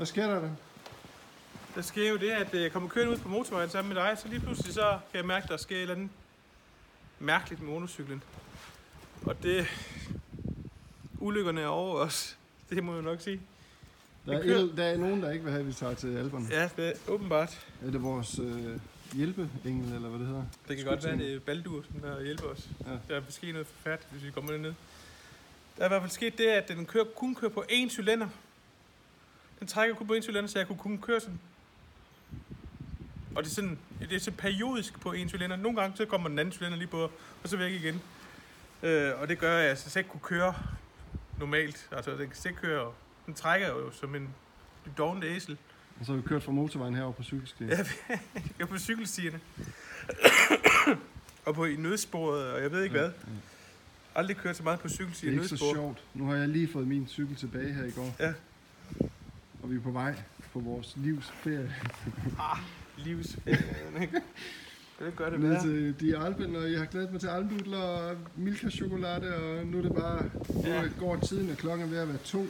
Hvad sker der der? Der sker jo det, at øh, jeg kommer kørende ud på motorvejen sammen med dig, så lige pludselig så kan jeg mærke, at der sker et eller andet mærkeligt med motorcyklen. Og det... Ulykkerne er over os. Det må jeg nok sige. Der er, el, der er nogen, der ikke vil have, at vi tager til Alberne. Ja, det er åbenbart. Er det vores øh, hjælpeengel, eller hvad det hedder? Det kan godt være, det er Baldur, der hjælper os. Ja. Der er måske noget forfærdeligt, hvis vi kommer derned. Der er i hvert fald sket det, at den kører, kun kører på én cylinder. Den trækker kun på én cylinder, så jeg kunne kun køre sådan. Og det er sådan, det er så periodisk på én cylinder. Nogle gange så kommer den anden cylinder lige på, og så væk igen. Øh, og det gør, at jeg så ikke kunne køre normalt. Altså, den kan ikke køre. Den trækker jo som en doven æsel. Og så har vi kørt fra motorvejen herover på cykelstien. Ja, Jeg er på cykelstierne. og på i nødsporet, og jeg ved ikke Ja, hvad. Aldrig kørt så meget på Det cykelstier er i ikke så nødspor. sjovt. Nu har jeg lige fået min cykel tilbage her i går. Ja. Og vi er på vej på vores livs ferie. Livs. det gør det Ned værre. til de Alpen, og jeg har glædet mig til almdudler og Milka-chokolade, og nu er det bare, nu Ja. går tiden, og klokken er ved at være to.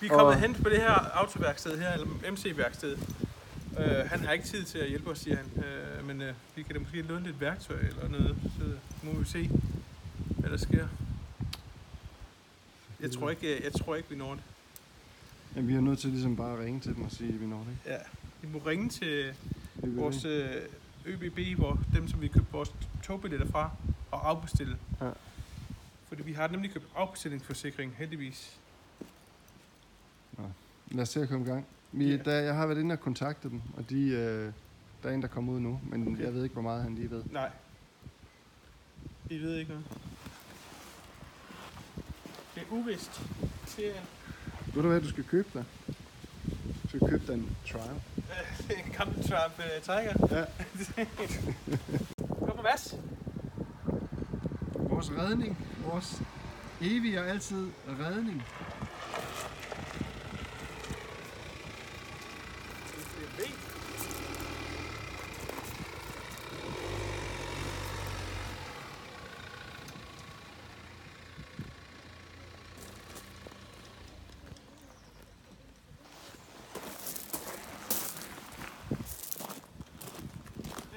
Vi er kommet Og- hen på det her autoværksted her, eller MC-værksted. Uh, han har ikke tid til at hjælpe os, siger han. Uh, men uh, vi kan da måske låne lidt værktøj eller noget, så må vi se, hvad der sker. Jeg tror ikke, jeg tror ikke vi når det. Jamen, vi er nødt til ligesom bare at ringe til dem og sige, at vi når det ikke. Ja. Vi må ringe til vi vores øh, ÖBB, hvor dem, som vi købte vores togbilletter fra, og afbestille. Ja. Fordi vi har nemlig købt afbestillingsforsikring, heldigvis. Lad os se at komme i gang. Vi, Ja. der, jeg har været inde og kontakte dem, og de, øh, der er en, der kommer ud nu, men Okay. jeg ved ikke, hvor meget han lige ved. Nej. Vi ved ikke noget. Det er uvist. Det er Ved du hvad, du skal købe dig? Du skal købe dig en trial. øh, en gammel Trump uh, Tiger. Ja. Kom på Mads. Vores redning. Vores evige og altid redning.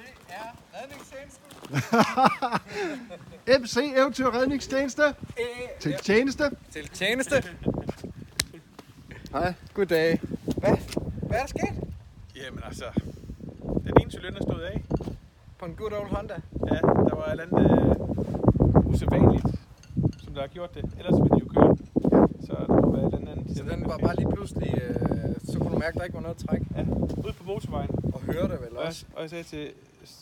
Det er redningstjenesten. MC Eventyr Redningstjeneste. Til tjeneste. Til tjeneste. Hej. Goddag. Hvad? Hvad er der sket? Jamen altså, den ene cylinder stod af. På en good old Honda. Ja, der var et eller andet øh, usædvanligt, som der har gjort det. Ellers ville den jo køre. Så der må være et eller andet. Så den var bare lige pludselig, øh, så kunne du mærke, at der ikke var noget træk. Ja, ude på motorvejen. Og høre det vel Og jeg, også. og jeg sagde til,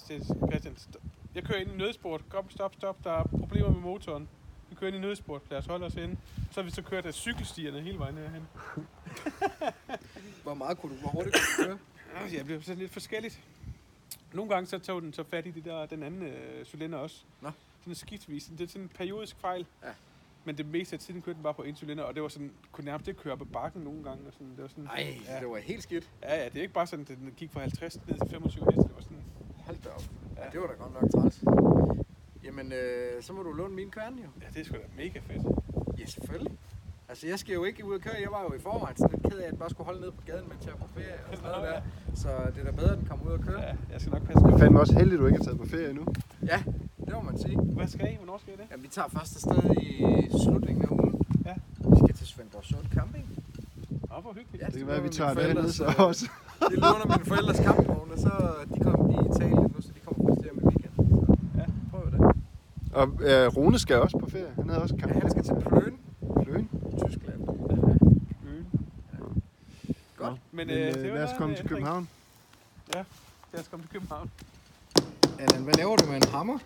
til Christian, "St- jeg kører ind i nødsport. Kom, stop, stop. Der er problemer med motoren. Vi kører ind i nødsport. Lad os holde os inde. Så har vi så kørt af cykelstierne hele vejen herhen. Hvor meget kunne du, hvor hurtigt kunne du køre? Altså, jeg blev sådan lidt forskelligt. Nogle gange så tog den så fat i det der, den anden øh, cylinder også. Nå. Sådan skidtvis. Det er sådan en periodisk fejl. Ja. Men det meste af tiden kørte den bare på en cylinder, og det var sådan, kunne nærmest ikke køre ad bakken nogle gange. Og sådan, det var sådan, Nej, ja. det var helt skidt. Ja, ja, det er ikke bare sådan, at den gik fra 50 ned til 25 heste. Det var sådan, Hold da op. Ja, Ja. det var da godt nok træls. Jamen, øh, så må du låne min kværn jo. ja, det er sgu da mega fedt. Ja, selvfølgelig. Altså, jeg skal jo ikke ud og køre. Jeg var jo i forvejen sådan lidt ked af, at jeg bare skulle holde ned på gaden, mens jeg var på ferie og sådan noget der. Så det er da bedre, at den kommer ud og køre. Ja, jeg skal nok passe Det er på. fandme også heldigt, du ikke er taget på ferie endnu. Ja, det må man sige. Hvad skal I? Hvornår skal I det? Ja, vi tager først afsted i slutningen af ugen. Ja. Vi skal til Svendborg Sund Camping. Åh, hvor hyggeligt. Ja. Det kan det være, at vi tager det ned forældres, så øh, også. Det låner mine forældres campingvogn, og så de kommer lige i Italien nu, så de kommer først hjem i weekenden. Så Ja. prøv det. Og øh, Rune skal også på ferie. Han havde også Ja, kamp. han skal til Pløn, Pløn. Tyskland. Mm. Godt. Men, Men, øh, øh, det var lad os komme til ændring. København. Lad os komme til København. Allan, hvad laver du med en hammer?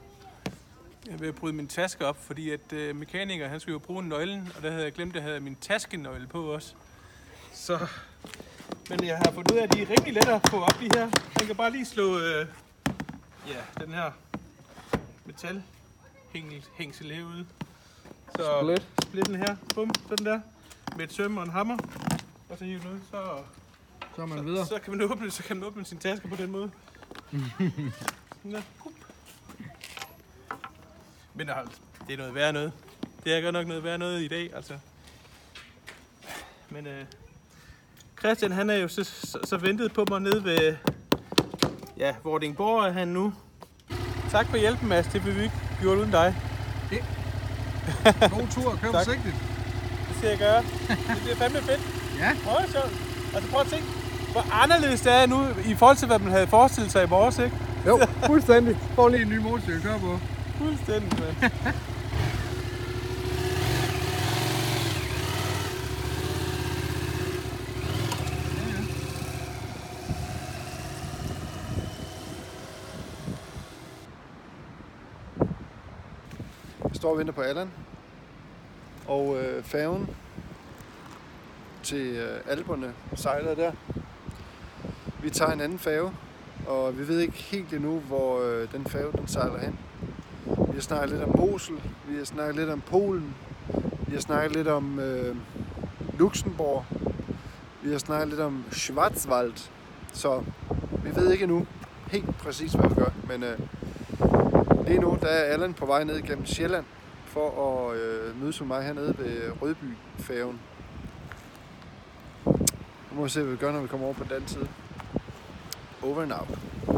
Jeg vil bryde min taske op, fordi at øh, mekaniker, han skulle jo bruge nøglen, og der havde jeg glemt, at jeg havde min taskenøgle på også. Så, men jeg har fundet ud af, at de er rigtig lette at få op, de her. Man kan bare lige slå, øh, ja, den her metal hængsel herude. Så Split. den her, bum, sådan der, med et søm og en hammer. Og så hive den ud, så, Så man så, videre. så, kan man åbne, så kan man åbne sin taske på den måde. Sådan der. Men altså, det er noget værd noget. Det er godt nok noget værd noget i dag, altså. Men øh, Christian, han er jo så, så, så ventet på mig nede ved, ja, Vordingborg er han nu. Tak for hjælpen, Mads. Det vil vi ikke gjort uden dig. God tur, kør forsigtigt. Det skal jeg gøre. Det bliver fandme fedt. Ja. Prøv at sjovt. Altså prøv at tænke, hvor anderledes det er nu, i forhold til, hvad man havde forestillet sig i morges, ikke? Jo, fuldstændig. Får lige en ny motorcykel at køre på. Fuldstændig, mand. Jeg står og venter på Allan. Og øh, færgen til øh, Alperne sejler der. Vi tager en anden færge, og vi ved ikke helt endnu, hvor øh, den færge den sejler hen. Har snakket lidt om Mosel, vi har snakket lidt om Polen, vi har snakket lidt om øh, Luxembourg, vi har snakket lidt om Schwarzwald, så vi ved ikke endnu helt præcis, hvad vi gør, men øh, Lige nu der er Allan på vej ned gennem Sjælland for at øh, mødes med mig hernede ved Rødby-færgen. Nu må vi se, hvad vi gør, når vi kommer over på den anden side. Over and out.